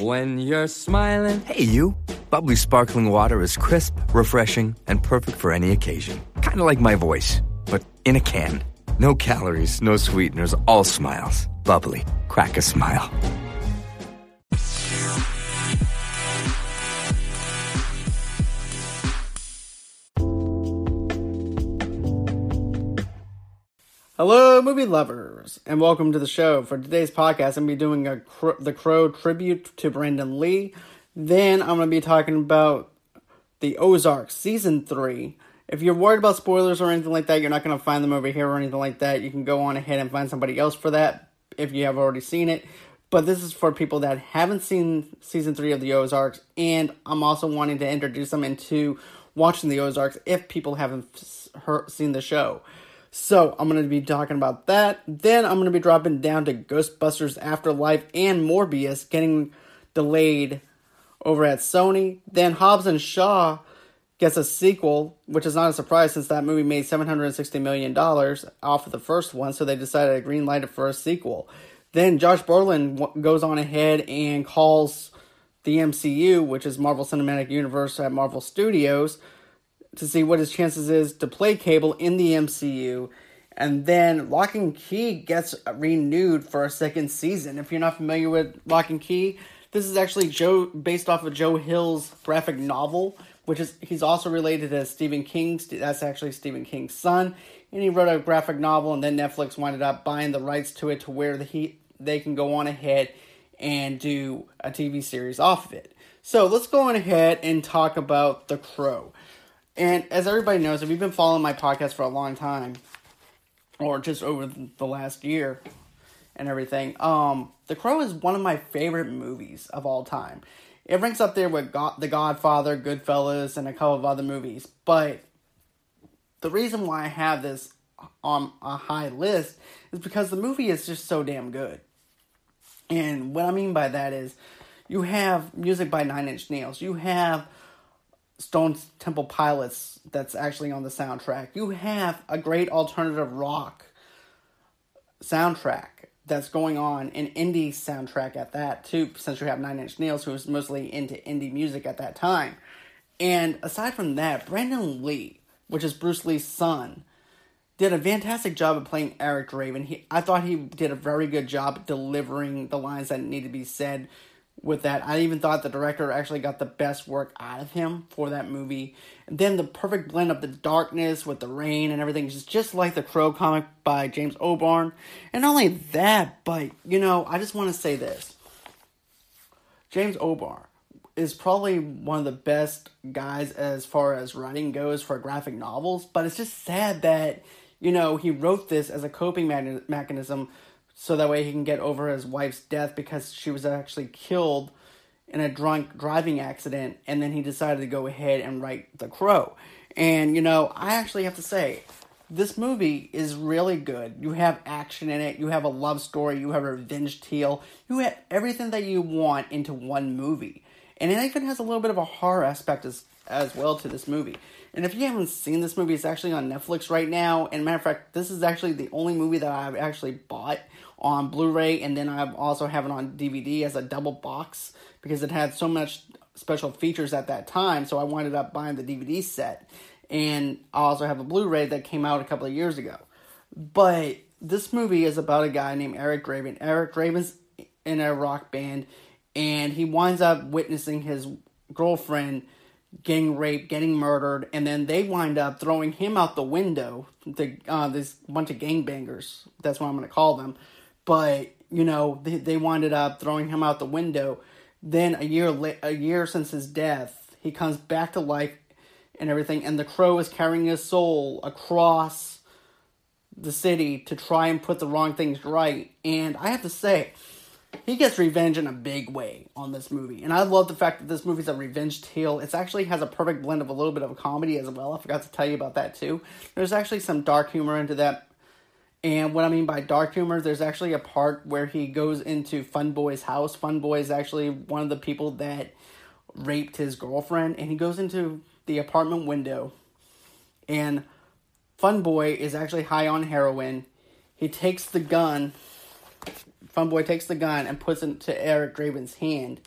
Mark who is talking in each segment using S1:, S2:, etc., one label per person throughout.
S1: When you're smiling.
S2: Hey, you. Bubbly sparkling water is crisp, refreshing, and perfect for any occasion. Kind of like my voice, but in a can. No calories, no sweeteners, all smiles. Bubbly. Crack a smile.
S3: Hello, movie lovers, and welcome to the show. For today's podcast, I'm going to be doing a The Crow tribute to Brandon Lee. Then I'm going to be talking about the Ozark season three. If you're worried about spoilers or anything like that, you're not going to find them over here or anything like that. You can go on ahead and find somebody else for that if you have already seen it. But this is for people that haven't seen season three of the Ozarks, and I'm also wanting to introduce them into watching the Ozarks if people haven't seen the show. So I'm going to be talking about that. Then I'm going to be dropping down to Ghostbusters Afterlife and Morbius getting delayed over at Sony. Then Hobbs and Shaw gets a sequel, which is not a surprise since that movie made $760 million off of the first one, so they decided to greenlight it for a sequel. Then Josh Brolin goes on ahead and calls the MCU, which is Marvel Cinematic Universe at Marvel Studios, to see what his chances is to play Cable in the MCU. And then Locke and Key gets renewed for a second season. If you're not familiar with Locke and Key, this is actually Joe based off of Joe Hill's graphic novel, which is he's also related to Stephen King. That's actually Stephen King's son, and he wrote a graphic novel, and then Netflix winded up buying the rights to it to where the, he they can go on ahead and do a TV series off of it. So let's go on ahead and talk about The Crow. And as everybody knows, if you've been following my podcast for a long time, or just over the last year and everything, um, The Crow is one of my favorite movies of all time. It ranks up there with God, The Godfather, Goodfellas, and a couple of other movies. But the reason why I have this on a high list is because the movie is just so damn good. And what I mean by that is, you have music by Nine Inch Nails. You have Stone Temple Pilots that's actually on the soundtrack. You have a great alternative rock soundtrack that's going on, an indie soundtrack at that too, since you have Nine Inch Nails, who was mostly into indie music at that time. And aside from that, Brandon Lee, which is Bruce Lee's son, did a fantastic job of playing Eric Draven. He, I thought he did a very good job delivering the lines that need to be said with that. I even thought the director actually got the best work out of him for that movie. And then the perfect blend of the darkness with the rain and everything is just like the Crow comic by James O'Barr. And not only that, but you know, I just want to say this. James O'Barr is probably one of the best guys as far as writing goes for graphic novels, but it's just sad that, you know, he wrote this as a coping mechanism so that way he can get over his wife's death because she was actually killed in a drunk driving accident and then he decided to go ahead and write The Crow. And you know, I actually have to say this movie is really good. You have action in it, you have a love story, you have a revenge tale, you have everything that you want into one movie. And it even has a little bit of a horror aspect as as well to this movie. And if you haven't seen this movie, it's actually on Netflix right now. And matter of fact, this is actually the only movie that I've actually bought on Blu-ray, and then I also have it on DVD as a double box because it had so much special features at that time. So I winded up buying the DVD set, and I also have a Blu-ray that came out a couple of years ago. But this movie is about a guy named Eric Draven. Eric Draven's in a rock band, and he winds up witnessing his girlfriend getting raped, getting murdered, and then they wind up throwing him out the window. The uh, this bunch of gangbangers. That's what I'm going to call them but you know they, they winded up throwing him out the window. Then a year la- a year since his death, he comes back to life and everything, and the crow is carrying his soul across the city to try and put the wrong things right. And I have to say, he gets revenge in a big way on this movie. And I love the fact that this movie's a revenge tale. It actually has a perfect blend of a little bit of a comedy as well. I forgot to tell you about that too. There's actually some dark humor into that and what I mean by dark humor, there's actually a part where he goes into Fun Boy's house. Fun Boy is actually one of the people that raped his girlfriend, and he goes into the apartment window, and Fun Boy is actually high on heroin. He takes the gun Fun Boy takes the gun and puts it to Eric Draven's hand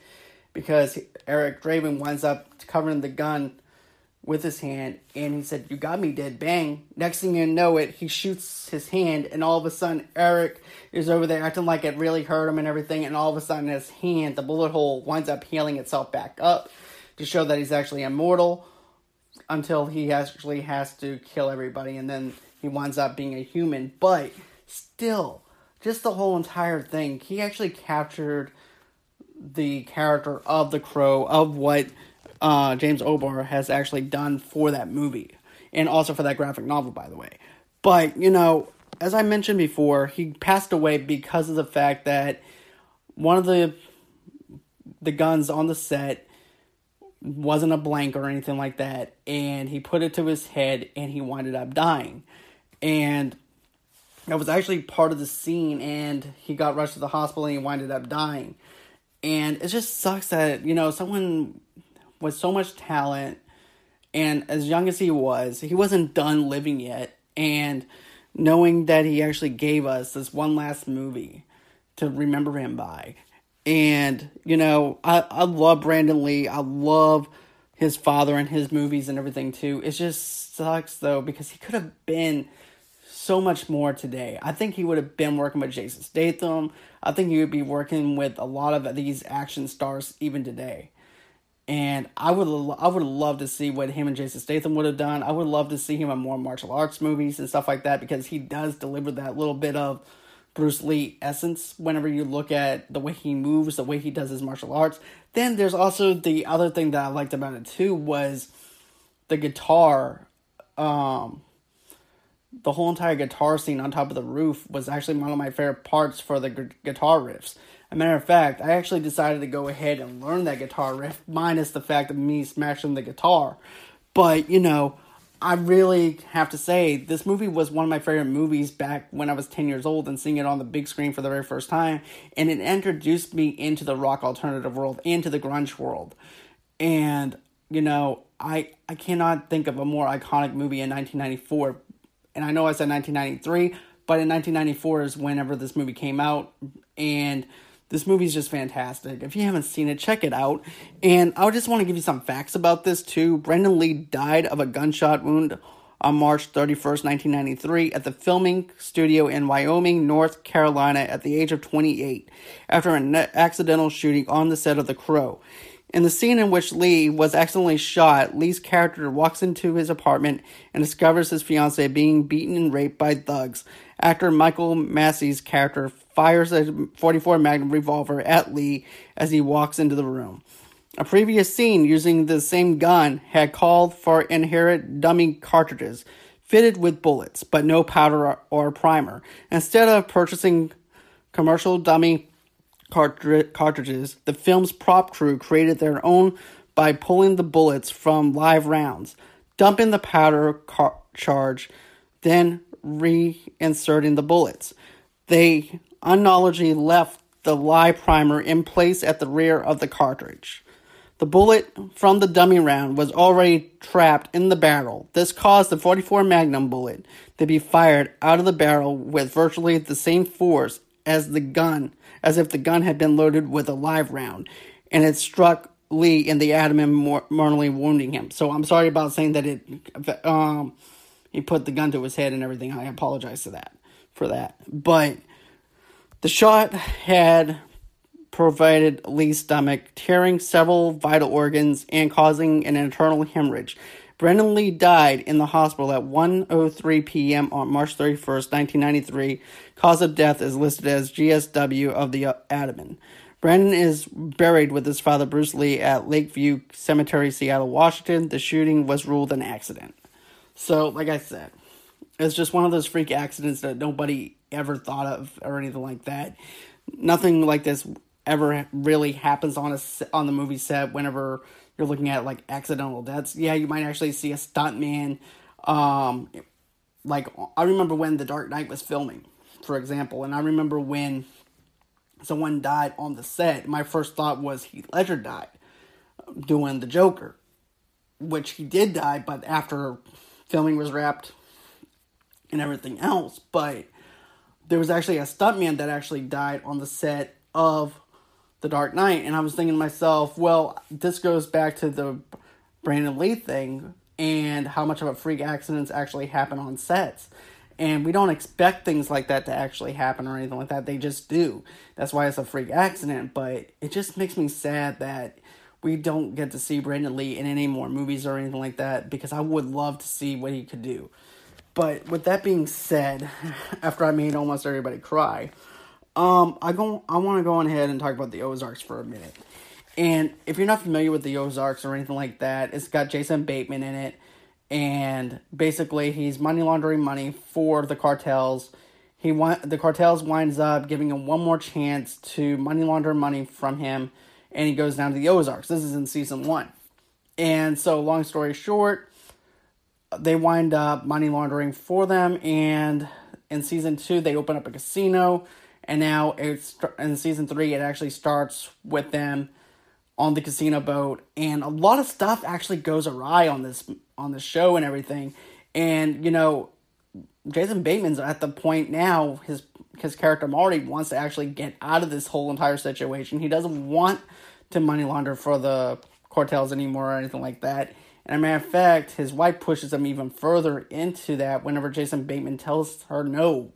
S3: because Eric Draven winds up covering the gun with his hand and he said, You got me dead. Bang. Next thing you know it, he shoots his hand and all of a sudden Eric is over there acting like it really hurt him and everything, and all of a sudden his hand, the bullet hole, winds up healing itself back up to show that he's actually immortal until he actually has to kill everybody and then he winds up being a human. But still, just the whole entire thing, he actually captured the character of the crow, of what uh, James O'Barr has actually done for that movie, and also for that graphic novel, by the way. But you know, as I mentioned before, he passed away because of the fact that one of the the guns on the set wasn't a blank or anything like that, and he put it to his head, and he winded up dying, and that was actually part of the scene, and he got rushed to the hospital, and he winded up dying, and it just sucks that you know someone with so much talent and as young as he was, he wasn't done living yet. And knowing that he actually gave us this one last movie to remember him by. And, you know, I, I love Brandon Lee. I love his father and his movies and everything too. It just sucks though because he could have been so much more today. I think he would have been working with Jason Statham. I think he would be working with a lot of these action stars even today and I would I would love to see what him and Jason Statham would have done. I would love to see him in more martial arts movies and stuff like that because he does deliver that little bit of Bruce Lee essence whenever you look at the way he moves, the way he does his martial arts. Then there's also the other thing that I liked about it too was the guitar um the whole entire guitar scene on top of the roof was actually one of my favorite parts for the gu- guitar riffs As a matter of fact, I actually decided to go ahead and learn that guitar riff, minus the fact of me smashing the guitar. But, you know, I really have to say, this movie was one of my favorite movies back when I was 10 years old and seeing it on the big screen for the very first time. And it introduced me into the rock alternative world, into the grunge world. And, you know, I, I cannot think of a more iconic movie in 1994. And I know I said 1993, but in 1994 is whenever this movie came out. And this movie is just fantastic. If you haven't seen it, check it out. And I just want to give you some facts about this too. Brandon Lee died of a gunshot wound on March 31st, 1993, at the filming studio in Wyoming, North Carolina, at the age of 28, after an accidental shooting on the set of The Crow. In the scene in which Lee was accidentally shot, Lee's character walks into his apartment and discovers his fiancee being beaten and raped by thugs. Actor Michael Massee's character fires a 44 Magnum revolver at Lee as he walks into the room. A previous scene using the same gun had called for inherent dummy cartridges fitted with bullets, but no powder or primer. Instead of purchasing commercial dummy cartridges, the film's prop crew created their own by pulling the bullets from live rounds, dumping the powder car- charge, then reinserting the bullets. They unknowledgeably left the live primer in place at the rear of the cartridge. The bullet from the dummy round was already trapped in the barrel. This caused the 44 Magnum bullet to be fired out of the barrel with virtually the same force as the gun, as if the gun had been loaded with a live round, and it struck Lee in the abdomen, mortally wounding him. So I'm sorry about saying that it, um, he put the gun to his head and everything. I apologize to that for that, but the shot had provided Lee's stomach, tearing several vital organs and causing an internal hemorrhage. Brandon Lee died in the hospital at 1:03 p.m. on March 31st, 1993. Cause of death is listed as GSW of the uh, abdomen. Brandon is buried with his father Bruce Lee at Lakeview Cemetery, Seattle, Washington. The shooting was ruled an accident. So, like I said, it's just one of those freak accidents that nobody ever thought of or anything like that. Nothing like this ever really happens on a on the movie set whenever you're looking at like accidental deaths. Yeah, you might actually see a stuntman. Um, like I remember when The Dark Knight was filming, for example, and I remember when someone died on the set. My first thought was Heath Ledger died doing the Joker, which he did die, but after filming was wrapped and everything else. But there was actually a stuntman that actually died on the set of The Dark Knight. And I was thinking to myself, well, this goes back to the Brandon Lee thing and how much of a freak accidents actually happen on sets. And we don't expect things like that to actually happen or anything like that. They just do. That's why it's a freak accident. But it just makes me sad that we don't get to see Brandon Lee in any more movies or anything like that because I would love to see what he could do. But with that being said, after I made almost everybody cry, um, I go I want to go on ahead and talk about the Ozarks for a minute. And if you're not familiar with the Ozarks or anything like that, it's got Jason Bateman in it and basically he's money laundering money for the cartels. He want the cartels winds up giving him one more chance to money launder money from him, and he goes down to the Ozarks. This is in season one, and so long story short, they wind up money laundering for them, and in season two they open up a casino, and now it's in season three it actually starts with them on the casino boat, and a lot of stuff actually goes awry on this on the show and everything. And you know, Jason Bateman's at the point now his his character Marty wants to actually get out of this whole entire situation. He doesn't want to money launder for the cartels anymore or anything like that. And a matter of fact, his wife pushes him even further into that whenever Jason Bateman tells her no.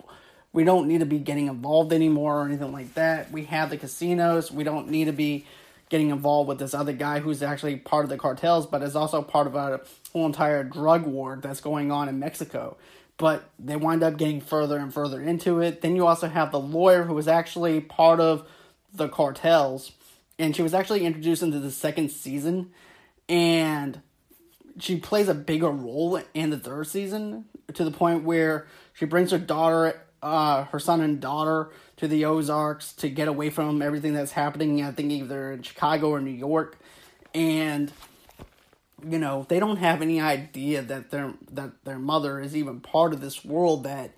S3: We don't need to be getting involved anymore or anything like that. We have the casinos. We don't need to be getting involved with this other guy who's actually part of the cartels, but is also part of a whole entire drug war that's going on in Mexico. But they wind up getting further and further into it. Then you also have the lawyer who was actually part of the cartels, and she was actually introduced into the second season, and she plays a bigger role in the third season to the point where she brings her daughter, uh, her son and daughter to the Ozarks to get away from everything that's happening. I think either in Chicago or New York, and you know they don't have any idea that their that their mother is even part of this world that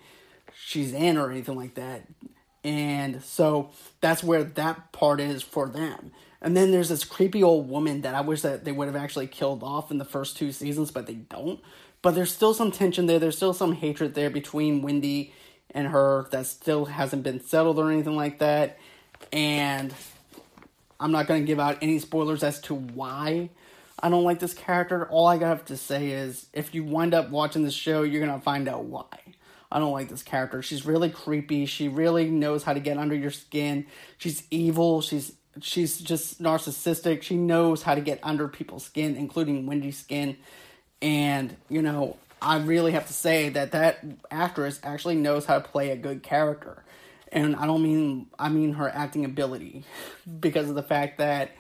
S3: she's in or anything like that. And so that's where that part is for them. And then there's this creepy old woman that I wish that they would have actually killed off in the first two seasons, but they don't. But there's still some tension there. There's still some hatred there between Wendy and her that still hasn't been settled or anything like that. And I'm not going to give out any spoilers as to why I don't like this character. All I have to say is if you wind up watching this show, you're going to find out why. I don't like this character. She's really creepy. She really knows how to get under your skin. She's evil. She's she's just narcissistic. She knows how to get under people's skin, including Wendy's skin. And, you know, I really have to say that that actress actually knows how to play a good character. And I don't mean I mean her acting ability because of the fact that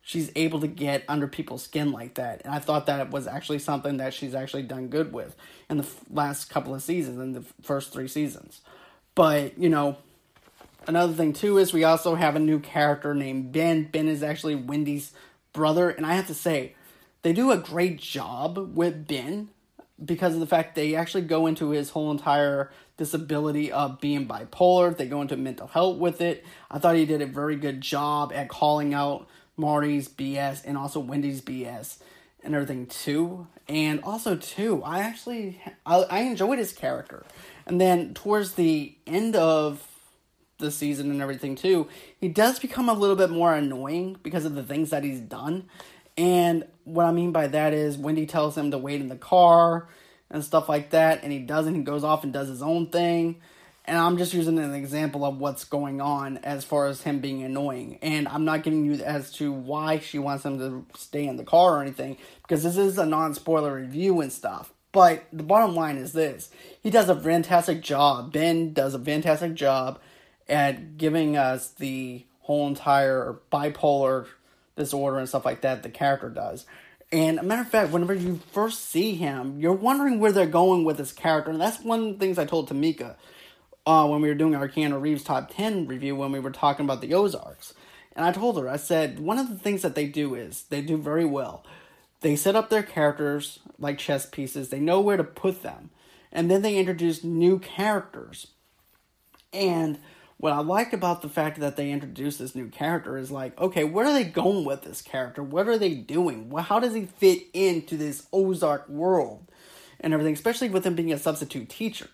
S3: she's able to get under people's skin like that. And I thought that was actually something that she's actually done good with in the last couple of seasons in the first 3 seasons. But, you know, another thing too is we also have a new character named Ben. Ben is actually Wendy's brother, and I have to say they do a great job with Ben because of the fact they actually go into his whole entire disability of being bipolar. They go into mental health with it. I thought he did a very good job at calling out Marty's BS and also Wendy's BS and everything too. And also too, I actually I, I enjoyed his character. And then towards the end of the season and everything too, he does become a little bit more annoying because of the things that he's done. And what I mean by that is Wendy tells him to wait in the car and stuff like that, and he doesn't. He goes off and does his own thing. And I'm just using an example of what's going on as far as him being annoying. And I'm not giving you as to why she wants him to stay in the car or anything, because this is a non spoiler review and stuff. But the bottom line is this he does a fantastic job. Ben does a fantastic job at giving us the whole entire bipolar disorder and stuff like that the character does. And a matter of fact, whenever you first see him, you're wondering where they're going with this character. And that's one of the things I told Tamika uh, when we were doing our Keanu Reeves top 10 review when we were talking about the Ozarks. And I told her, I said, one of the things that they do is they do very well. They set up their characters like chess pieces, they know where to put them. And then they introduce new characters. And what I like about the fact that they introduced this new character is like, okay, where are they going with this character? What are they doing? How does he fit into this Ozark world and everything, especially with him being a substitute teacher?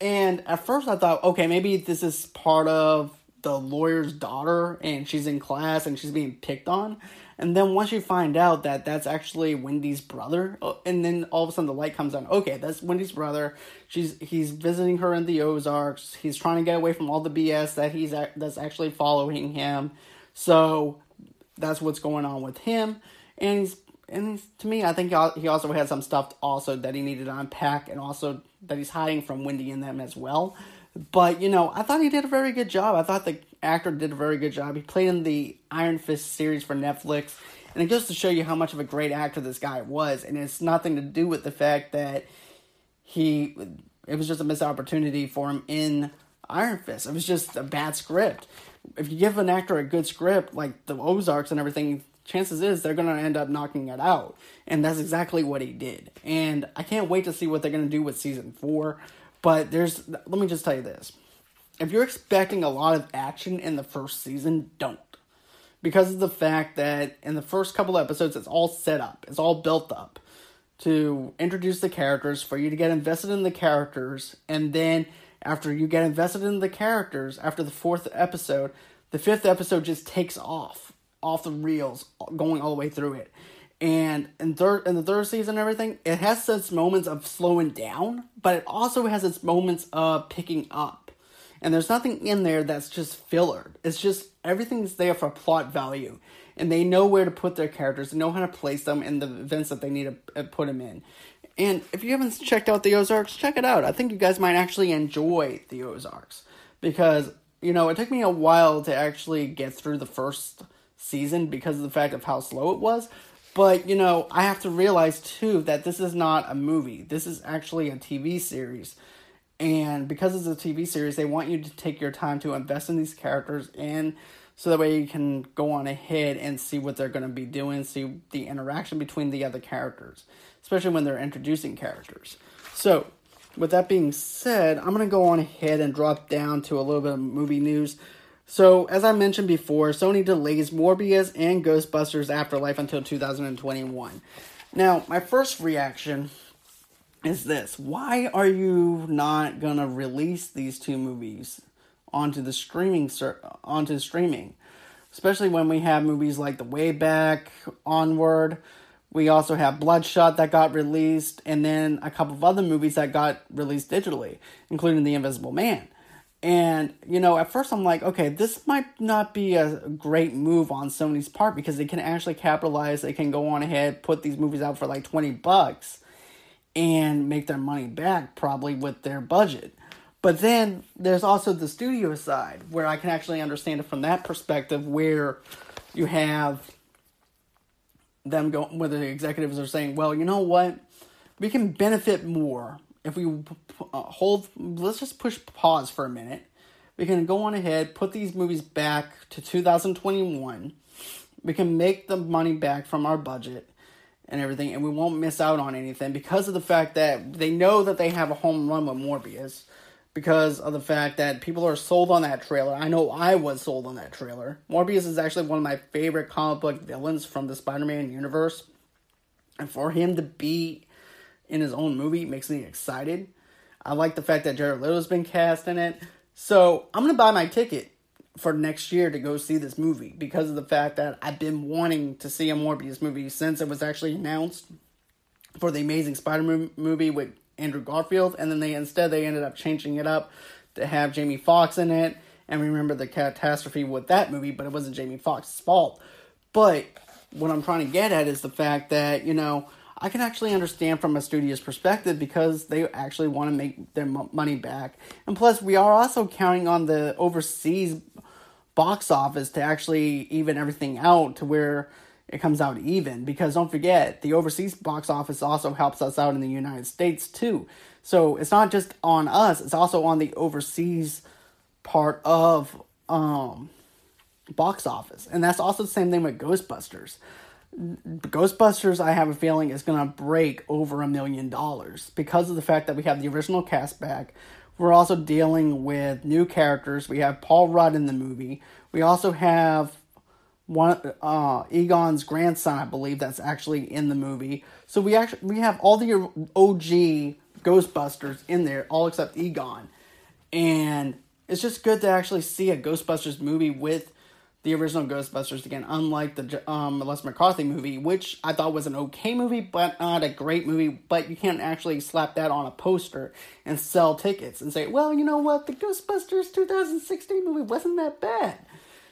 S3: And at first I thought, okay, maybe this is part of the lawyer's daughter and she's in class and she's being picked on. And then once you find out that that's actually Wendy's brother, uh, and then all of a sudden the light comes on. Okay, that's Wendy's brother. She's he's visiting her in the Ozarks. He's trying to get away from all the BS that he's that's actually following him. So that's what's going on with him. And he's and to me, I think he also had some stuff also that he needed to unpack, and also that he's hiding from Wendy and them as well. But you know, I thought he did a very good job. I thought the actor did a very good job. He played in the Iron Fist series for Netflix, and it goes to show you how much of a great actor this guy was. And it's nothing to do with the fact that he it was just a missed opportunity for him in Iron Fist. It was just a bad script. If you give an actor a good script like the Ozarks and everything, chances is they're going to end up knocking it out. And that's exactly what he did. And I can't wait to see what they're going to do with season 4. But there's let me just tell you this. If you're expecting a lot of action in the first season, don't. Because of the fact that in the first couple episodes it's all set up. It's all built up to introduce the characters for you to get invested in the characters and then after you get invested in the characters after the fourth episode, the fifth episode just takes off off the reels going all the way through it and in in the third season and everything it has its moments of slowing down but it also has its moments of picking up and there's nothing in there that's just filler. It's just everything's there for plot value. And they know where to put their characters. Know how to place them in the events that they need to uh, put them in. And if you haven't checked out the ozarks check it out. I think you guys might actually enjoy the ozarks. Because you know it took me a while to actually get through the first season because of the fact of how slow it was. But, you know, I have to realize too that this is not a movie. This is actually a TV series. And because it's a TV series, they want you to take your time to invest in these characters and so that way you can go on ahead and see what they're going to be doing, see the interaction between the other characters, especially when they're introducing characters. So, with that being said, I'm going to go on ahead and drop down to a little bit of movie news. So, as I mentioned before, Sony delays Morbius and Ghostbusters Afterlife until 2021. Now, my first reaction is this. Why are you not going to release these two movies onto the streaming onto streaming? Especially when we have movies like the way back onward. We also have bloodshot that got released and then a couple of other movies that got released digitally including the invisible man. And, you know, at first I'm like, okay, this might not be a great move on Sony's part because they can actually capitalize. They can go on ahead, put these movies out for like 20 bucks and make their money back probably with their budget. But then there's also the studio side where I can actually understand it from that perspective where you have them go whether the executives are saying, well, you know what? We can benefit more if we uh, hold, let's just push pause for a minute. We can go on ahead, put these movies back to 2021. We can make the money back from our budget and everything, and we won't miss out on anything because of the fact that they know that they have a home run with Morbius. Because of the fact that people are sold on that trailer. I know I was sold on that trailer. Morbius is actually one of my favorite comic book villains from the Spider Man universe. And for him to be in his own movie makes me excited. I like the fact that Jared Leto's been cast in it. So I'm gonna buy my ticket for next year to go see this movie because of the fact that I've been wanting to see a Morbius movie since it was actually announced for the Amazing Spider-Man movie with Andrew Garfield, and then they instead they ended up changing it up to have Jamie Foxx in it. And remember the catastrophe with that movie, but it wasn't Jamie Foxx's fault. But what I'm trying to get at is the fact that you know I can actually understand from a studio's perspective because they actually want to make their money back. And plus, we are also counting on the overseas box office to actually even everything out to where it comes out even. Because don't forget, the overseas box office also helps us out in the United States too. So it's not just on us, it's also on the overseas part of um, box office. And that's also the same thing with Ghostbusters. Ghostbusters, I have a feeling, is going to break over a million dollars because of the fact that we have the original cast back. We're also dealing with new characters. We have Paul Rudd in the movie. We also have one uh, Egon's grandson, I believe, that's actually in the movie. So we actually we have all the OG Ghostbusters in there, all except Egon. And it's just good to actually see a Ghostbusters movie with the original Ghostbusters again, unlike the um, Melissa McCarthy movie, which I thought was an okay movie, but not a great movie. But you can't actually slap that on a poster and sell tickets and say, well, you know what, the Ghostbusters 2016 movie wasn't that bad.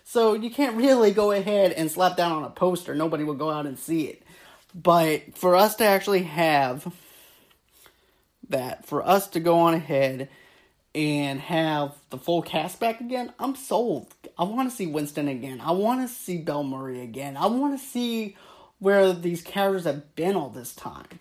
S3: So you can't really go ahead and slap that on a poster. Nobody will go out and see it. But for us to actually have that, for us to go on ahead and have the full cast back again, I'm sold. I want to see Winston again. I want to see Bill Murray again. I want to see where these characters have been all this time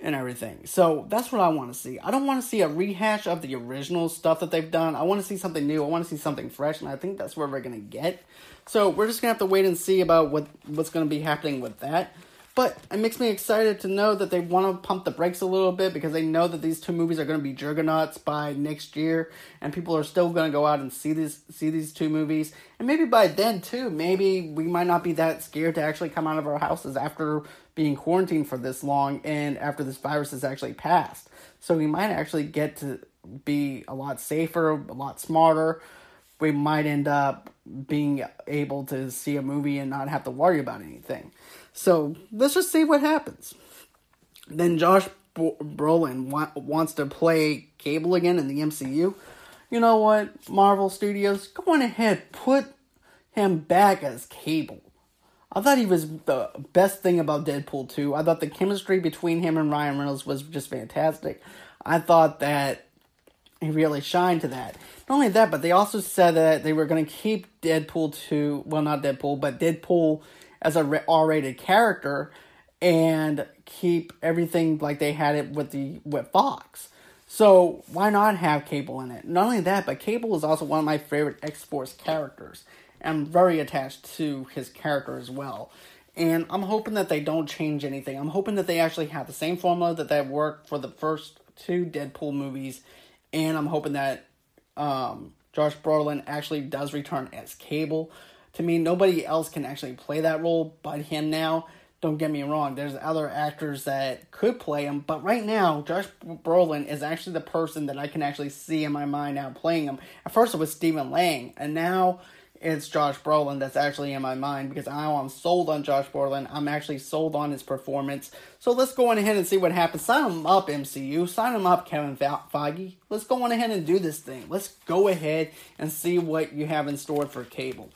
S3: and everything. So that's what I want to see. I don't want to see a rehash of the original stuff that they've done. I want to see something new. I want to see something fresh, and I think that's where we're gonna get. So we're just gonna have to wait and see about what what's gonna be happening with that. But it makes me excited to know that they want to pump the brakes a little bit because they know that these two movies are going to be juggernauts by next year, and people are still going to go out and see these see these two movies. And maybe by then too, maybe we might not be that scared to actually come out of our houses after being quarantined for this long and after this virus has actually passed. So we might actually get to be a lot safer, a lot smarter. We might end up being able to see a movie and not have to worry about anything. So let's just see what happens. Then Josh Brolin wa- wants to play Cable again in the MCU. You know what, Marvel Studios, go on ahead, put him back as Cable. I thought he was the best thing about Deadpool 2. I thought the chemistry between him and Ryan Reynolds was just fantastic. I thought that he really shined to that. Not only that, but they also said that they were going to keep Deadpool 2, well, not Deadpool, but Deadpool as a R-rated character and keep everything like they had it with the with Fox. So why not have Cable in it? Not only that, but Cable is also one of my favorite X Force characters. I'm very attached to his character as well. And I'm hoping that they don't change anything. I'm hoping that they actually have the same formula that they worked for the first two Deadpool movies. And I'm hoping that um, Josh Brolin actually does return as Cable to me, nobody else can actually play that role but him now. Don't get me wrong, there's other actors that could play him, but right now, Josh Brolin is actually the person that I can actually see in my mind now playing him. At first, it was Stephen Lang, and now it's Josh Brolin that's actually in my mind because I'm sold on Josh Brolin. I'm actually sold on his performance. So let's go on ahead and see what happens. Sign him up, MCU. Sign him up, Kevin Feige. Let's go on ahead and do this thing. Let's go ahead and see what you have in store for Cable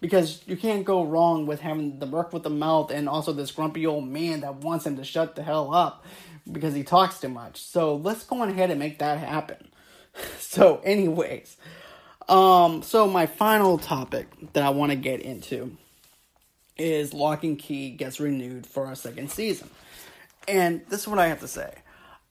S3: because you can't go wrong with having the work with the mouth and also this grumpy old man that wants him to shut the hell up because he talks too much. So let's go on ahead and make that happen. So, anyways, um, so my final topic that I want to get into is Locke and Key gets renewed for a second season. And this is what I have to say.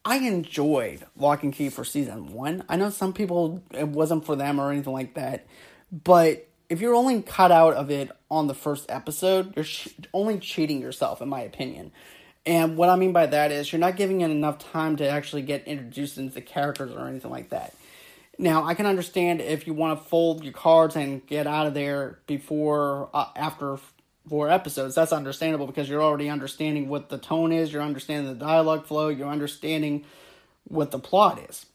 S3: I enjoyed Locke and Key for season one. I know some people it wasn't for them or anything like that, but if you're only cut out of it on the first episode, you're only cheating yourself, in my opinion. And what I mean by that is you're not giving it enough time to actually get introduced into the characters or anything like that. Now, I can understand if you want to fold your cards and get out of there before, uh, after four episodes. That's understandable because you're already understanding what the tone is, you're understanding the dialogue flow, you're understanding what the plot is.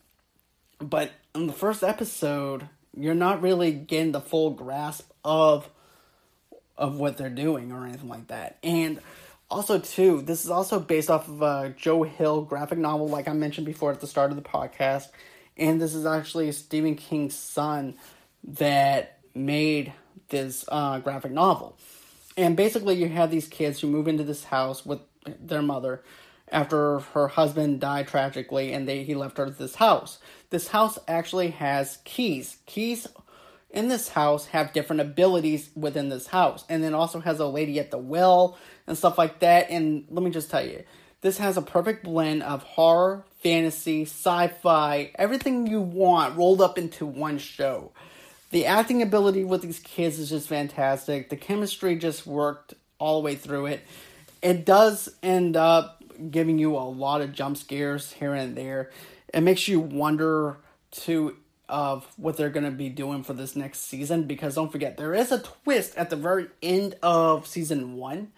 S3: But in the first episode, you're not really getting the full grasp of of what they're doing or anything like that. And also too, this is also based off of a Joe Hill graphic novel, like I mentioned before at the start of the podcast. And this is actually Stephen King's son that made this uh, graphic novel. And basically, you have these kids who move into this house with their mother after her husband died tragically and they he left her this house. This house actually has keys. Keys in this house have different abilities within this house. And then also has a lady at the well and stuff like that. And let me just tell you, this has a perfect blend of horror, fantasy, sci-fi, everything you want rolled up into one show. The acting ability with these kids is just fantastic. The chemistry just worked all the way through it. It does end up giving you a lot of jump scares here and there. It makes you wonder to of what they're going to be doing for this next season because don't forget there is a twist at the very end of season 1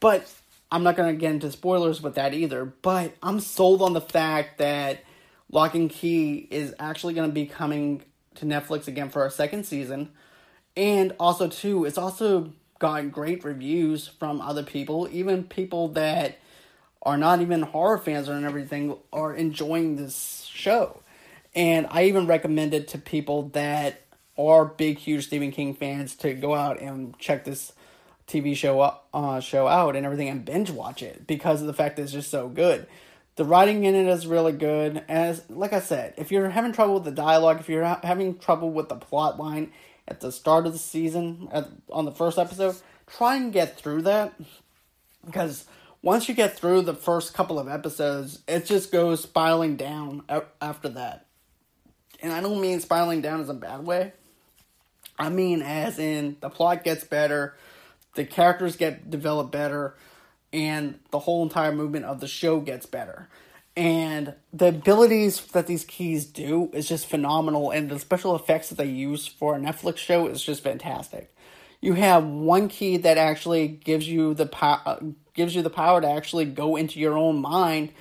S3: but I'm not going to get into spoilers with that either but I'm sold on the fact that Locke and Key is actually going to be coming to Netflix again for a second season. And also, too, it's also gotten great reviews from other people, even people that are not even horror fans and everything are enjoying this show. And I even recommend it to people that are big, huge Stephen King fans to go out and check this TV show uh, show out and everything and binge watch it because of the fact that it's just so good. The writing in it is really good. As like I said, if you're having trouble with the dialogue, if you're ha- having trouble with the plot line at the start of the season, at, on the first episode, try and get through that because once you get through the first couple of episodes, it just goes spiraling down after that. And I don't mean spiraling down as a bad way. I mean as in the plot gets better, the characters get developed better, and the whole entire movement of the show gets better. And the abilities that these keys do is just phenomenal, and the special effects that they use for a Netflix show is just fantastic. You have one key that actually gives you the power, uh, gives you the power to actually go into your own mind,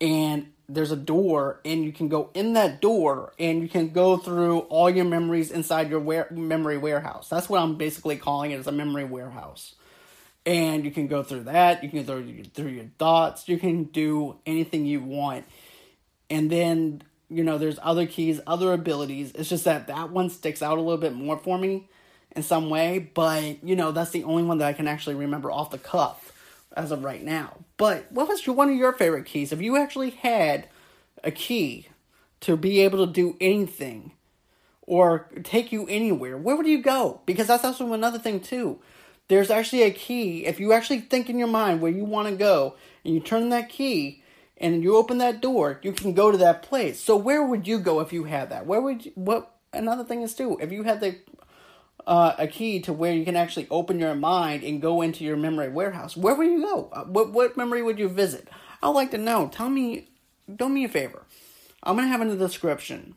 S3: and there's a door, and you can go in that door, and you can go through all your memories inside your memory warehouse. That's what I'm basically calling it, as a memory warehouse and you can go through that. You can go through your thoughts. You can do anything you want, and then you know there's other keys, other abilities. It's just that that one sticks out a little bit more for me in some way, but you know that's the only one that I can actually remember off the cuff as of right now. But what was one of your favorite keys? If you actually had a key to be able to do anything or take you anywhere, where would you go? Because that's also another thing too there's actually a key. If you actually think in your mind where you want to go and you turn that key and you open that door, you can go to that place. So where would you go if you had that? Where would you, what another thing is too, if you had the uh, a key to where you can actually open your mind and go into your memory warehouse, where would you go? Uh, what what memory would you visit? I'd like to know. Tell me, do me a favor. I'm gonna have in the description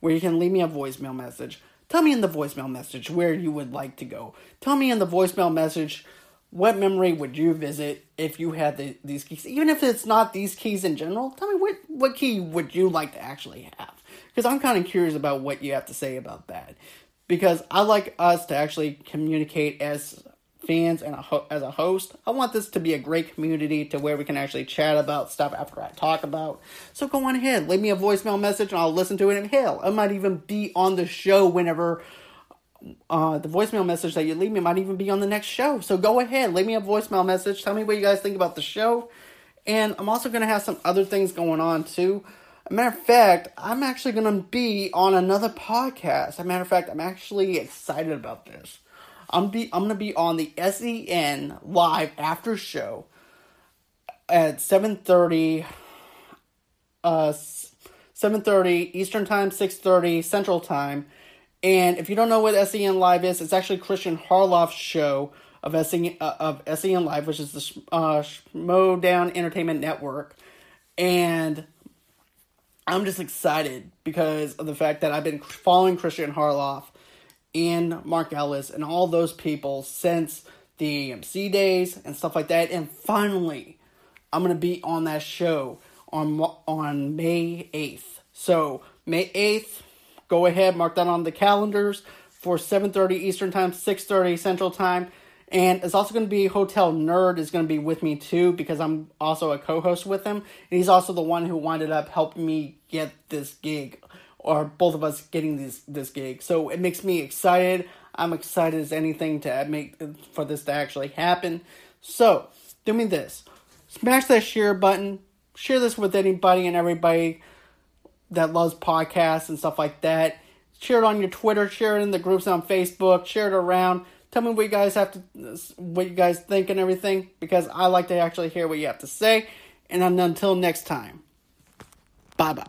S3: where you can leave me a voicemail message Tell me in the voicemail message where you would like to go. Tell me in the voicemail message what memory would you visit if you had the, these keys. Even if it's not these keys in general, tell me what, what key would you like to actually have. Because I'm kind of curious about what you have to say about that. Because I like us to actually communicate as fans and a ho- as a host. I want this to be a great community to where we can actually chat about stuff after I talk about. So go on ahead, leave me a voicemail message and I'll listen to it. And hell, I might even be on the show whenever uh, the voicemail message that you leave me might even be on the next show. So go ahead, leave me a voicemail message. Tell me what you guys think about the show. And I'm also going to have some other things going on too. A matter of fact, I'm actually going to be on another podcast. As a matter of fact, I'm actually excited about this. I'm be I'm gonna be on the SEN live after show at seven thirty. Uh, seven thirty Eastern time, six thirty Central time. And if you don't know what SEN Live is, it's actually Christian Harloff's show of SEN, uh, of SEN Live, which is the uh, Schmoedown Entertainment Network. And I'm just excited because of the fact that I've been following Christian Harloff and Mark Ellis and all those people since the AMC days and stuff like that. And finally, I'm gonna be on that show on on May 8th. So May 8th, go ahead, mark that on the calendars for 7:30 Eastern Time, 6:30 Central Time. And it's also going to be Hotel Nerd is going to be with me too because I'm also a co-host with him, and he's also the one who winded up helping me get this gig or both of us getting this this gig. So it makes me excited. I'm excited as anything to make for this to actually happen. So do me this: smash that share button. Share this with anybody and everybody that loves podcasts and stuff like that. Share it on your Twitter. Share it in the groups on Facebook. Share it around. Tell me what you guys have to, what you guys think and everything, because I like to actually hear what you have to say. And until next time, bye bye.